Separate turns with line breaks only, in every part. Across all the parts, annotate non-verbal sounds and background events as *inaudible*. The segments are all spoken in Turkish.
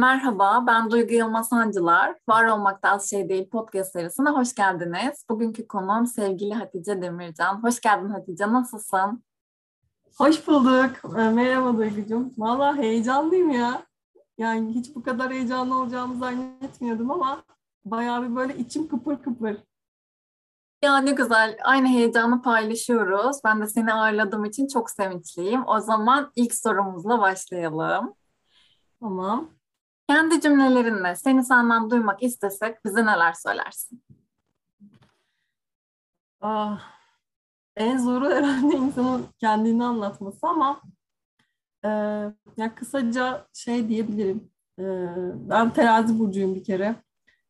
Merhaba, ben Duygu Yılmaz Sancılar. Var Olmakta Az Şey Değil podcast serisine hoş geldiniz. Bugünkü konuğum sevgili Hatice Demircan. Hoş geldin Hatice, nasılsın?
Hoş bulduk. Ee, merhaba Duygucuğum. Valla heyecanlıyım ya. Yani hiç bu kadar heyecanlı olacağımı zannetmiyordum ama bayağı bir böyle içim kıpır kıpır.
Ya ne güzel, aynı heyecanı paylaşıyoruz. Ben de seni ağırladığım için çok sevinçliyim. O zaman ilk sorumuzla başlayalım.
Tamam.
Kendi cümlelerinle seni senden duymak istesek bize neler söylersin?
Ah, en zoru *laughs* herhalde insanın kendini anlatması ama e, ya kısaca şey diyebilirim. E, ben terazi burcuyum bir kere.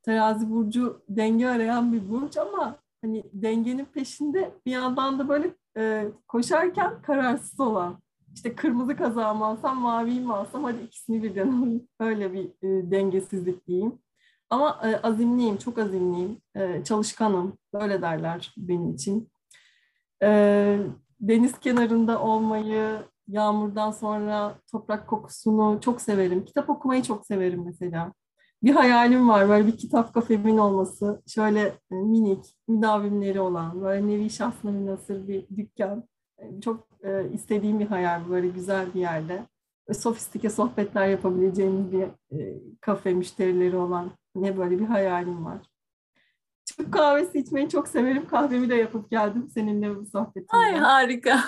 Terazi burcu denge arayan bir burç ama hani dengenin peşinde bir yandan da böyle e, koşarken kararsız olan işte kırmızı kazağımı alsam, maviyi mi alsam, hadi ikisini birden alayım. Öyle bir e, dengesizlik diyeyim. Ama e, azimliyim, çok azimliyim, e, çalışkanım. Böyle derler benim için. E, deniz kenarında olmayı, yağmurdan sonra toprak kokusunu çok severim. Kitap okumayı çok severim mesela. Bir hayalim var, böyle bir kitap kafemin olması. Şöyle e, minik, müdavimleri olan, böyle nevi şahsına münasır bir dükkan. E, çok e, istediğim bir hayal böyle güzel bir yerde. Ve sofistike sohbetler yapabileceğimiz bir e, kafe müşterileri olan ne böyle bir hayalim var. Türk kahvesi içmeyi çok severim. Kahvemi de yapıp geldim seninle bu sohbetimde.
Ay harika. *laughs*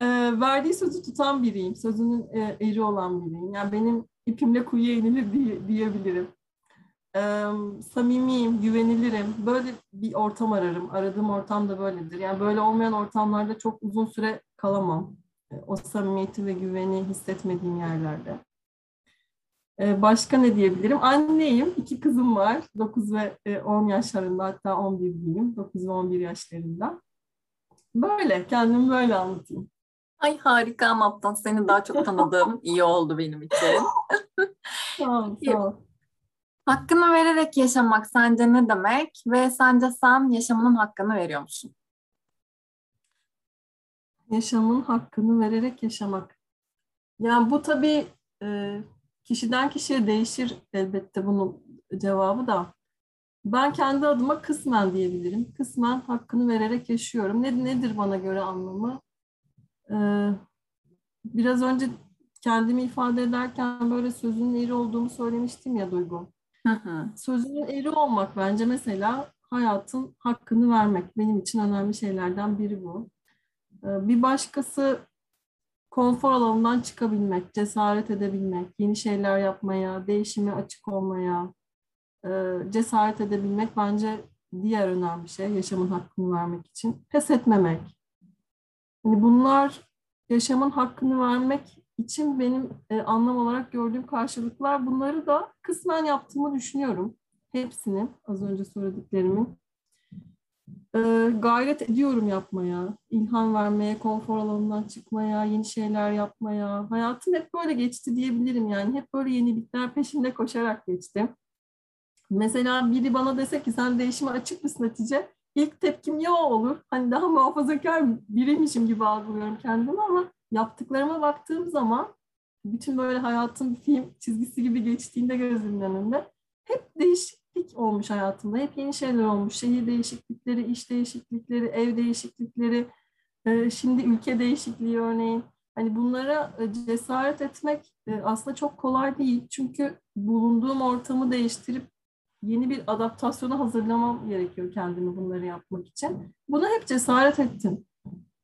e, verdiği sözü tutan biriyim. Sözünün e, eri olan biriyim. Yani benim ipimle kuyuya inilir diye, diyebilirim e, samimiyim, güvenilirim. Böyle bir ortam ararım. Aradığım ortam da böyledir. Yani böyle olmayan ortamlarda çok uzun süre kalamam. E, o samimiyeti ve güveni hissetmediğim yerlerde. E, başka ne diyebilirim? Anneyim. iki kızım var. 9 ve 10 yaşlarında hatta 11 diyeyim. 9 ve 11 yaşlarında. Böyle. Kendimi böyle anlatayım.
Ay harika anlattın. Seni daha çok tanıdığım iyi oldu benim için. *laughs*
sağ ol, sağ ol.
Hakkını vererek yaşamak sence ne demek ve sence sen yaşamının hakkını veriyor musun?
Yaşamın hakkını vererek yaşamak. Yani bu tabii e, kişiden kişiye değişir elbette bunun cevabı da. Ben kendi adıma kısmen diyebilirim. Kısmen hakkını vererek yaşıyorum. Ne, nedir bana göre anlamı? Ee, biraz önce kendimi ifade ederken böyle sözünün eri olduğumu söylemiştim ya Duygu. Sözünün eri olmak bence mesela hayatın hakkını vermek. Benim için önemli şeylerden biri bu. Ee, bir başkası konfor alanından çıkabilmek, cesaret edebilmek, yeni şeyler yapmaya, değişime açık olmaya, e, cesaret edebilmek bence diğer önemli şey yaşamın hakkını vermek için. Pes etmemek. Yani bunlar yaşamın hakkını vermek için benim e, anlam olarak gördüğüm karşılıklar bunları da kısmen yaptığımı düşünüyorum. Hepsini az önce söylediklerimin. E, gayret ediyorum yapmaya, ilham vermeye, konfor alanından çıkmaya, yeni şeyler yapmaya. Hayatım hep böyle geçti diyebilirim yani. Hep böyle yenilikler peşinde koşarak geçti. Mesela biri bana dese ki sen değişime açık mısın Hatice? İlk tepkim ya olur. Hani daha muhafazakar biriymişim gibi algılıyorum kendimi ama yaptıklarıma baktığım zaman bütün böyle hayatım film çizgisi gibi geçtiğinde gözümün önünde hep değişiklik olmuş hayatımda. Hep yeni şeyler olmuş. Şehir değişiklikleri, iş değişiklikleri, ev değişiklikleri, e, şimdi ülke değişikliği örneğin. Hani bunlara e, cesaret etmek e, aslında çok kolay değil. Çünkü bulunduğum ortamı değiştirip yeni bir adaptasyona hazırlamam gerekiyor kendimi bunları yapmak için. Buna hep cesaret ettim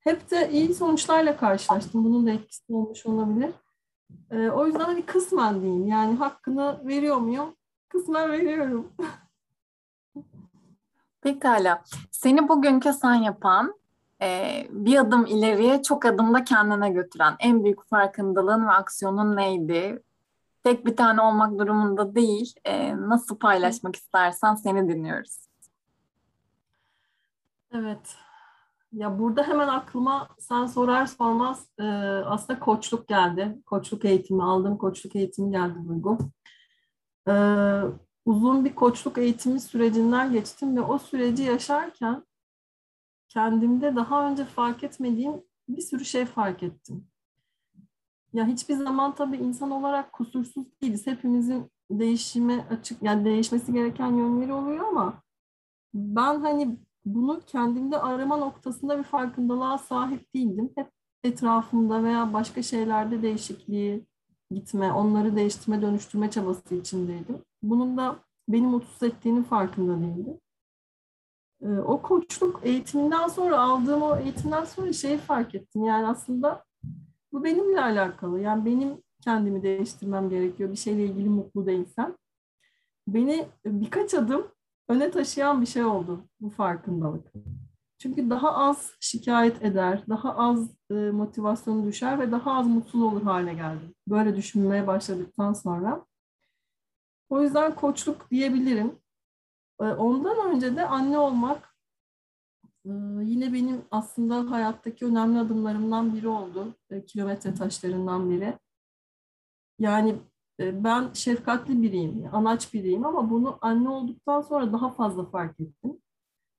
hep de iyi sonuçlarla karşılaştım. Bunun da etkisi olmuş olabilir. E, o yüzden hani kısmen diyeyim. Yani hakkını veriyor muyum? Kısmen veriyorum. *laughs*
Pekala. Seni bugünkü sen yapan, e, bir adım ileriye çok adımda kendine götüren en büyük farkındalığın ve aksiyonun neydi? Tek bir tane olmak durumunda değil. E, nasıl paylaşmak istersen seni dinliyoruz.
Evet. Ya burada hemen aklıma sen sorar sormaz e, aslında koçluk geldi. Koçluk eğitimi aldım. Koçluk eğitimi geldi Duygu. E, uzun bir koçluk eğitimi sürecinden geçtim ve o süreci yaşarken kendimde daha önce fark etmediğim bir sürü şey fark ettim. Ya hiçbir zaman tabii insan olarak kusursuz değiliz. Hepimizin değişime açık, yani değişmesi gereken yönleri oluyor ama ben hani bunu kendimde arama noktasında bir farkındalığa sahip değildim. Hep etrafımda veya başka şeylerde değişikliği gitme, onları değiştirme, dönüştürme çabası içindeydim. Bunun da beni mutsuz ettiğinin farkında değildim. Ee, o koçluk eğitiminden sonra aldığım o eğitimden sonra şeyi fark ettim. Yani aslında bu benimle alakalı. Yani benim kendimi değiştirmem gerekiyor. Bir şeyle ilgili mutlu değilsem. Beni birkaç adım öne taşıyan bir şey oldu bu farkındalık. Çünkü daha az şikayet eder, daha az e, motivasyonu düşer ve daha az mutsuz olur hale geldim. Böyle düşünmeye başladıktan sonra. O yüzden koçluk diyebilirim. E, ondan önce de anne olmak e, yine benim aslında hayattaki önemli adımlarımdan biri oldu. E, kilometre taşlarından biri. Yani ben şefkatli biriyim, anaç biriyim ama bunu anne olduktan sonra daha fazla fark ettim.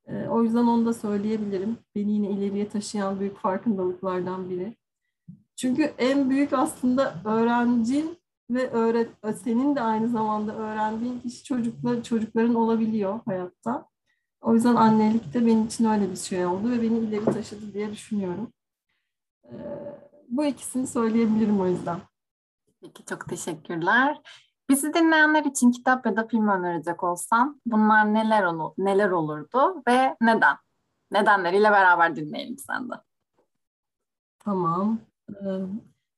E, o yüzden onu da söyleyebilirim. Beni yine ileriye taşıyan büyük farkındalıklardan biri. Çünkü en büyük aslında öğrencin ve öğret senin de aynı zamanda öğrendiğin kişi çocuklar çocukların olabiliyor hayatta. O yüzden annelik de benim için öyle bir şey oldu ve beni ileri taşıdı diye düşünüyorum. E, bu ikisini söyleyebilirim o yüzden.
Peki çok teşekkürler. Bizi dinleyenler için kitap ya da film önerecek olsan bunlar neler olur, neler olurdu ve neden? Nedenleriyle beraber dinleyelim sen de.
Tamam. Ee,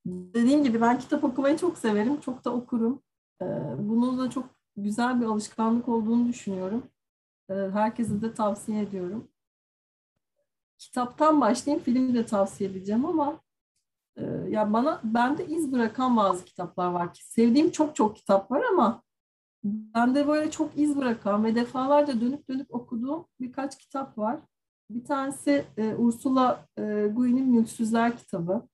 dediğim gibi ben kitap okumayı çok severim. Çok da okurum. Ee, bunun da çok güzel bir alışkanlık olduğunu düşünüyorum. Ee, herkese de tavsiye ediyorum. Kitaptan başlayayım. Filmi de tavsiye edeceğim ama ee, ya bana bende iz bırakan bazı kitaplar var ki sevdiğim çok çok kitap var ama bende böyle çok iz bırakan ve defalarca dönüp dönüp okuduğum birkaç kitap var. Bir tanesi e, Ursula e, Guin'in Mülksüzler kitabı.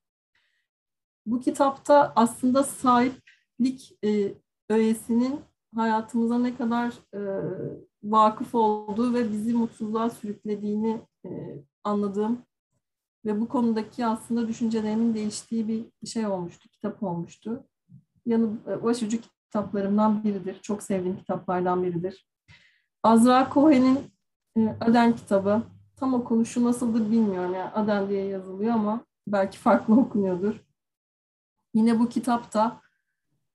Bu kitapta aslında sahiplik e, öğesinin hayatımıza ne kadar e, vakıf olduğu ve bizi mutsuzluğa sürüklediğini e, anladığım ve bu konudaki aslında düşüncelerimin değiştiği bir şey olmuştu, kitap olmuştu. Yanı e, başucu kitaplarımdan biridir. Çok sevdiğim kitaplardan biridir. Azra Cohen'in e, Aden kitabı. Tam okunuşu nasıldır bilmiyorum. Yani Aden diye yazılıyor ama belki farklı *laughs* okunuyordur. Yine bu kitapta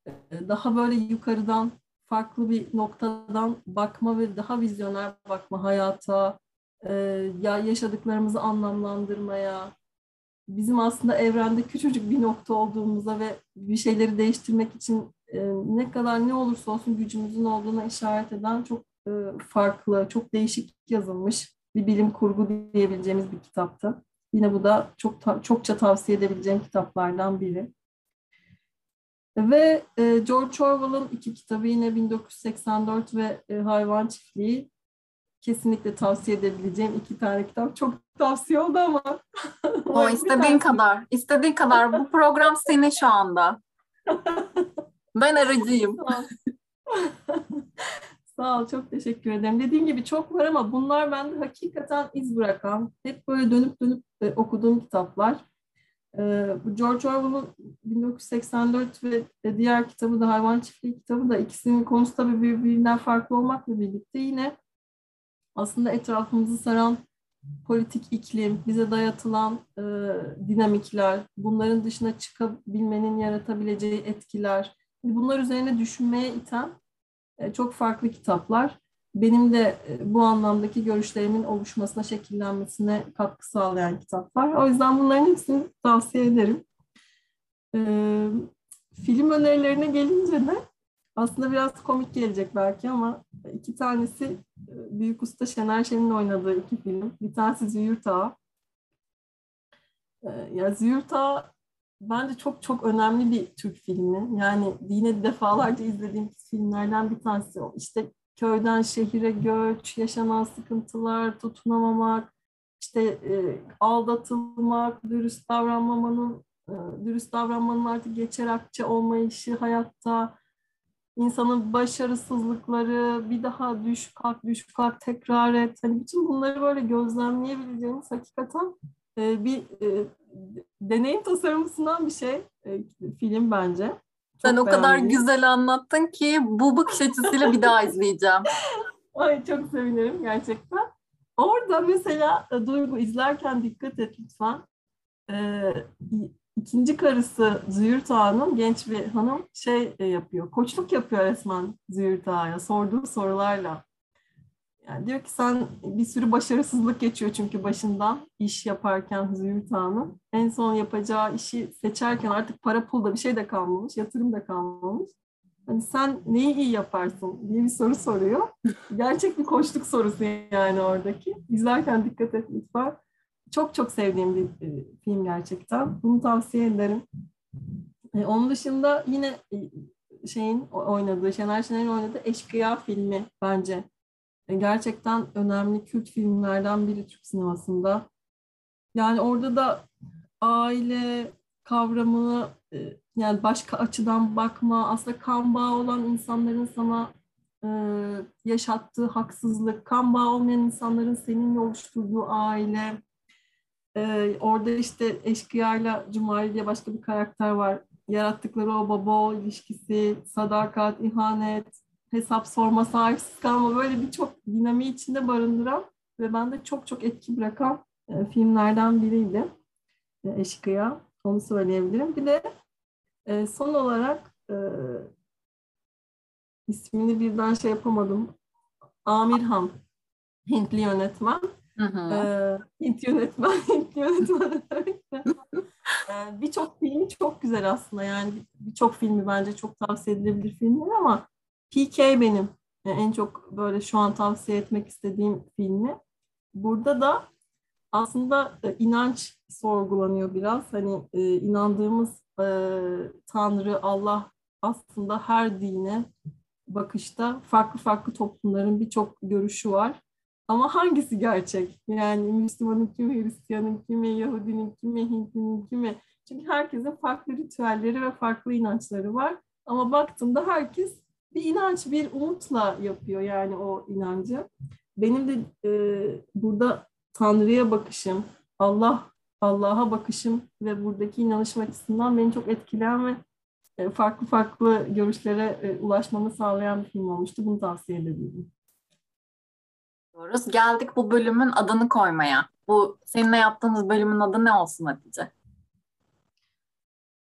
e, daha böyle yukarıdan farklı bir noktadan bakma ve daha vizyoner bakma hayata, e, ya yaşadıklarımızı anlamlandırmaya, bizim aslında evrende küçücük bir nokta olduğumuza ve bir şeyleri değiştirmek için e, ne kadar ne olursa olsun gücümüzün olduğuna işaret eden çok e, farklı, çok değişik yazılmış bir bilim kurgu diyebileceğimiz bir kitaptı. Yine bu da çok çokça tavsiye edebileceğim kitaplardan biri. Ve George Orwell'ın iki kitabı yine 1984 ve Hayvan Çiftliği kesinlikle tavsiye edebileceğim iki tane kitap. Çok tavsiye oldu ama. *laughs*
o istediğin kadar. istediğin kadar. Bu program senin şu anda. *laughs* ben aracıyım. *laughs*
Sağ ol, çok teşekkür ederim. Dediğim gibi çok var ama bunlar bende hakikaten iz bırakan, hep böyle dönüp dönüp e, okuduğum kitaplar. E, George Orwell'ın 1984 ve diğer kitabı da Hayvan Çiftliği kitabı da ikisinin konusu tabii birbirinden farklı olmakla birlikte yine aslında etrafımızı saran politik iklim, bize dayatılan e, dinamikler, bunların dışına çıkabilmenin yaratabileceği etkiler, bunlar üzerine düşünmeye iten e, çok farklı kitaplar. Benim de e, bu anlamdaki görüşlerimin oluşmasına, şekillenmesine katkı sağlayan kitaplar. O yüzden bunların hepsini tavsiye ederim. E, film önerilerine gelince de aslında biraz komik gelecek belki ama iki tanesi e, Büyük Usta Şener Şen'in oynadığı iki film. Bir tanesi Züğürt Ağa. E, ya Züğürt Ağa bence çok çok önemli bir Türk filmi. Yani yine defalarca izlediğim filmlerden bir tanesi. İşte köyden şehire göç, yaşanan sıkıntılar, tutunamamak, işte e, aldatılmak, dürüst davranmamanın, e, dürüst davranmanın artık geçer akçe olmayışı hayatta, insanın başarısızlıkları, bir daha düş kalk, düş kalk, tekrar et. Hani bütün bunları böyle gözlemleyebileceğiniz hakikaten e, bir e, deneyim tasarımı sunan bir şey e, film bence.
Çok Sen o kadar güzel anlattın ki bu bakış açısıyla bir daha izleyeceğim. *laughs*
Ay çok sevinirim gerçekten. Orada mesela e, Duygu izlerken dikkat et lütfen. Ee, ikinci karısı Züğürt Ağa'nın genç bir hanım şey e, yapıyor. Koçluk yapıyor resmen Züğürt Ağa'ya sorduğu sorularla. Yani diyor ki sen bir sürü başarısızlık geçiyor çünkü başından iş yaparken Züğürt Ağa'nın. En son yapacağı işi seçerken artık para pulda bir şey de kalmamış, yatırım da kalmamış. Hani sen neyi iyi yaparsın diye bir soru soruyor. *laughs* Gerçek bir koçluk sorusu yani oradaki. İzlerken dikkat et lütfen. Çok çok sevdiğim bir e, film gerçekten. Bunu tavsiye ederim. E, onun dışında yine e, şeyin oynadığı, Şener Şener'in oynadığı Eşkıya filmi bence gerçekten önemli kült filmlerden biri Türk sinemasında. Yani orada da aile kavramını yani başka açıdan bakma, aslında kan bağı olan insanların sana yaşattığı haksızlık, kan bağı olmayan insanların seninle oluşturduğu aile, e, orada işte eşkıyayla Cumali diye başka bir karakter var. Yarattıkları o baba oğul ilişkisi, sadakat, ihanet, hesap sorma, sahipsiz kalma böyle birçok dinamiği içinde barındıran ve bende çok çok etki bırakan e, filmlerden biriydi e, Eşkıya. Onu söyleyebilirim. Bir de e, son olarak e, ismini birden şey yapamadım. Amirhan, Hintli yönetmen. Hı hı. E, Hint yönetmen, *laughs* Hint yönetmen. birçok filmi çok güzel aslında. Yani birçok filmi bence çok tavsiye edilebilir filmler ama PK benim yani en çok böyle şu an tavsiye etmek istediğim filmi. Burada da aslında inanç sorgulanıyor biraz. Hani inandığımız Tanrı, Allah aslında her dine bakışta farklı farklı toplumların birçok görüşü var. Ama hangisi gerçek? Yani Müslümanın kimi, Hristiyanın kimi, Yahudinin kimi, Hintlinin kimi? Çünkü herkesin farklı ritüelleri ve farklı inançları var. Ama baktığında herkes bir inanç, bir umutla yapıyor yani o inancı. Benim de e, burada Tanrı'ya bakışım, Allah Allah'a bakışım ve buradaki inanışım açısından beni çok etkileyen ve e, farklı farklı görüşlere e, ulaşmamı sağlayan bir film olmuştu. Bunu tavsiye edebilirim.
Diyoruz. Geldik bu bölümün adını koymaya. Bu seninle yaptığımız bölümün adı ne olsun Hatice?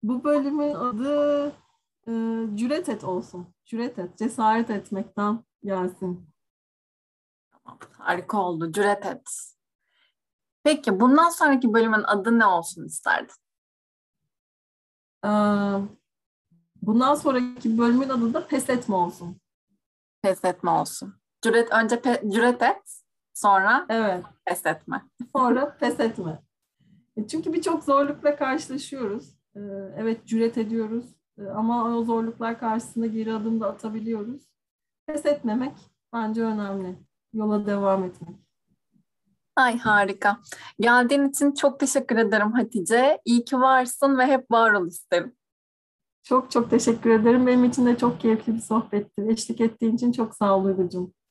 Bu bölümün adı e, cüret et olsun. Cüret et, cesaret etmekten gelsin.
Tamam, harika oldu. Cüret et. Peki bundan sonraki bölümün adı ne olsun isterdin?
Ee, bundan sonraki bölümün adı da pes etme olsun.
Pes etme olsun. Cüret önce pe, cüret et, sonra
evet.
pes etme.
Sonra pes etme. E, çünkü birçok zorlukla karşılaşıyoruz. Ee, evet cüret ediyoruz ee, ama o zorluklar karşısında geri adım da atabiliyoruz. Pes etmemek bence önemli. Yola devam etmek.
Ay harika. Geldiğin için çok teşekkür ederim Hatice. İyi ki varsın ve hep var ol isterim.
Çok çok teşekkür ederim. Benim için de çok keyifli bir sohbetti. Eşlik ettiğin için çok sağ ol Duygucuğum.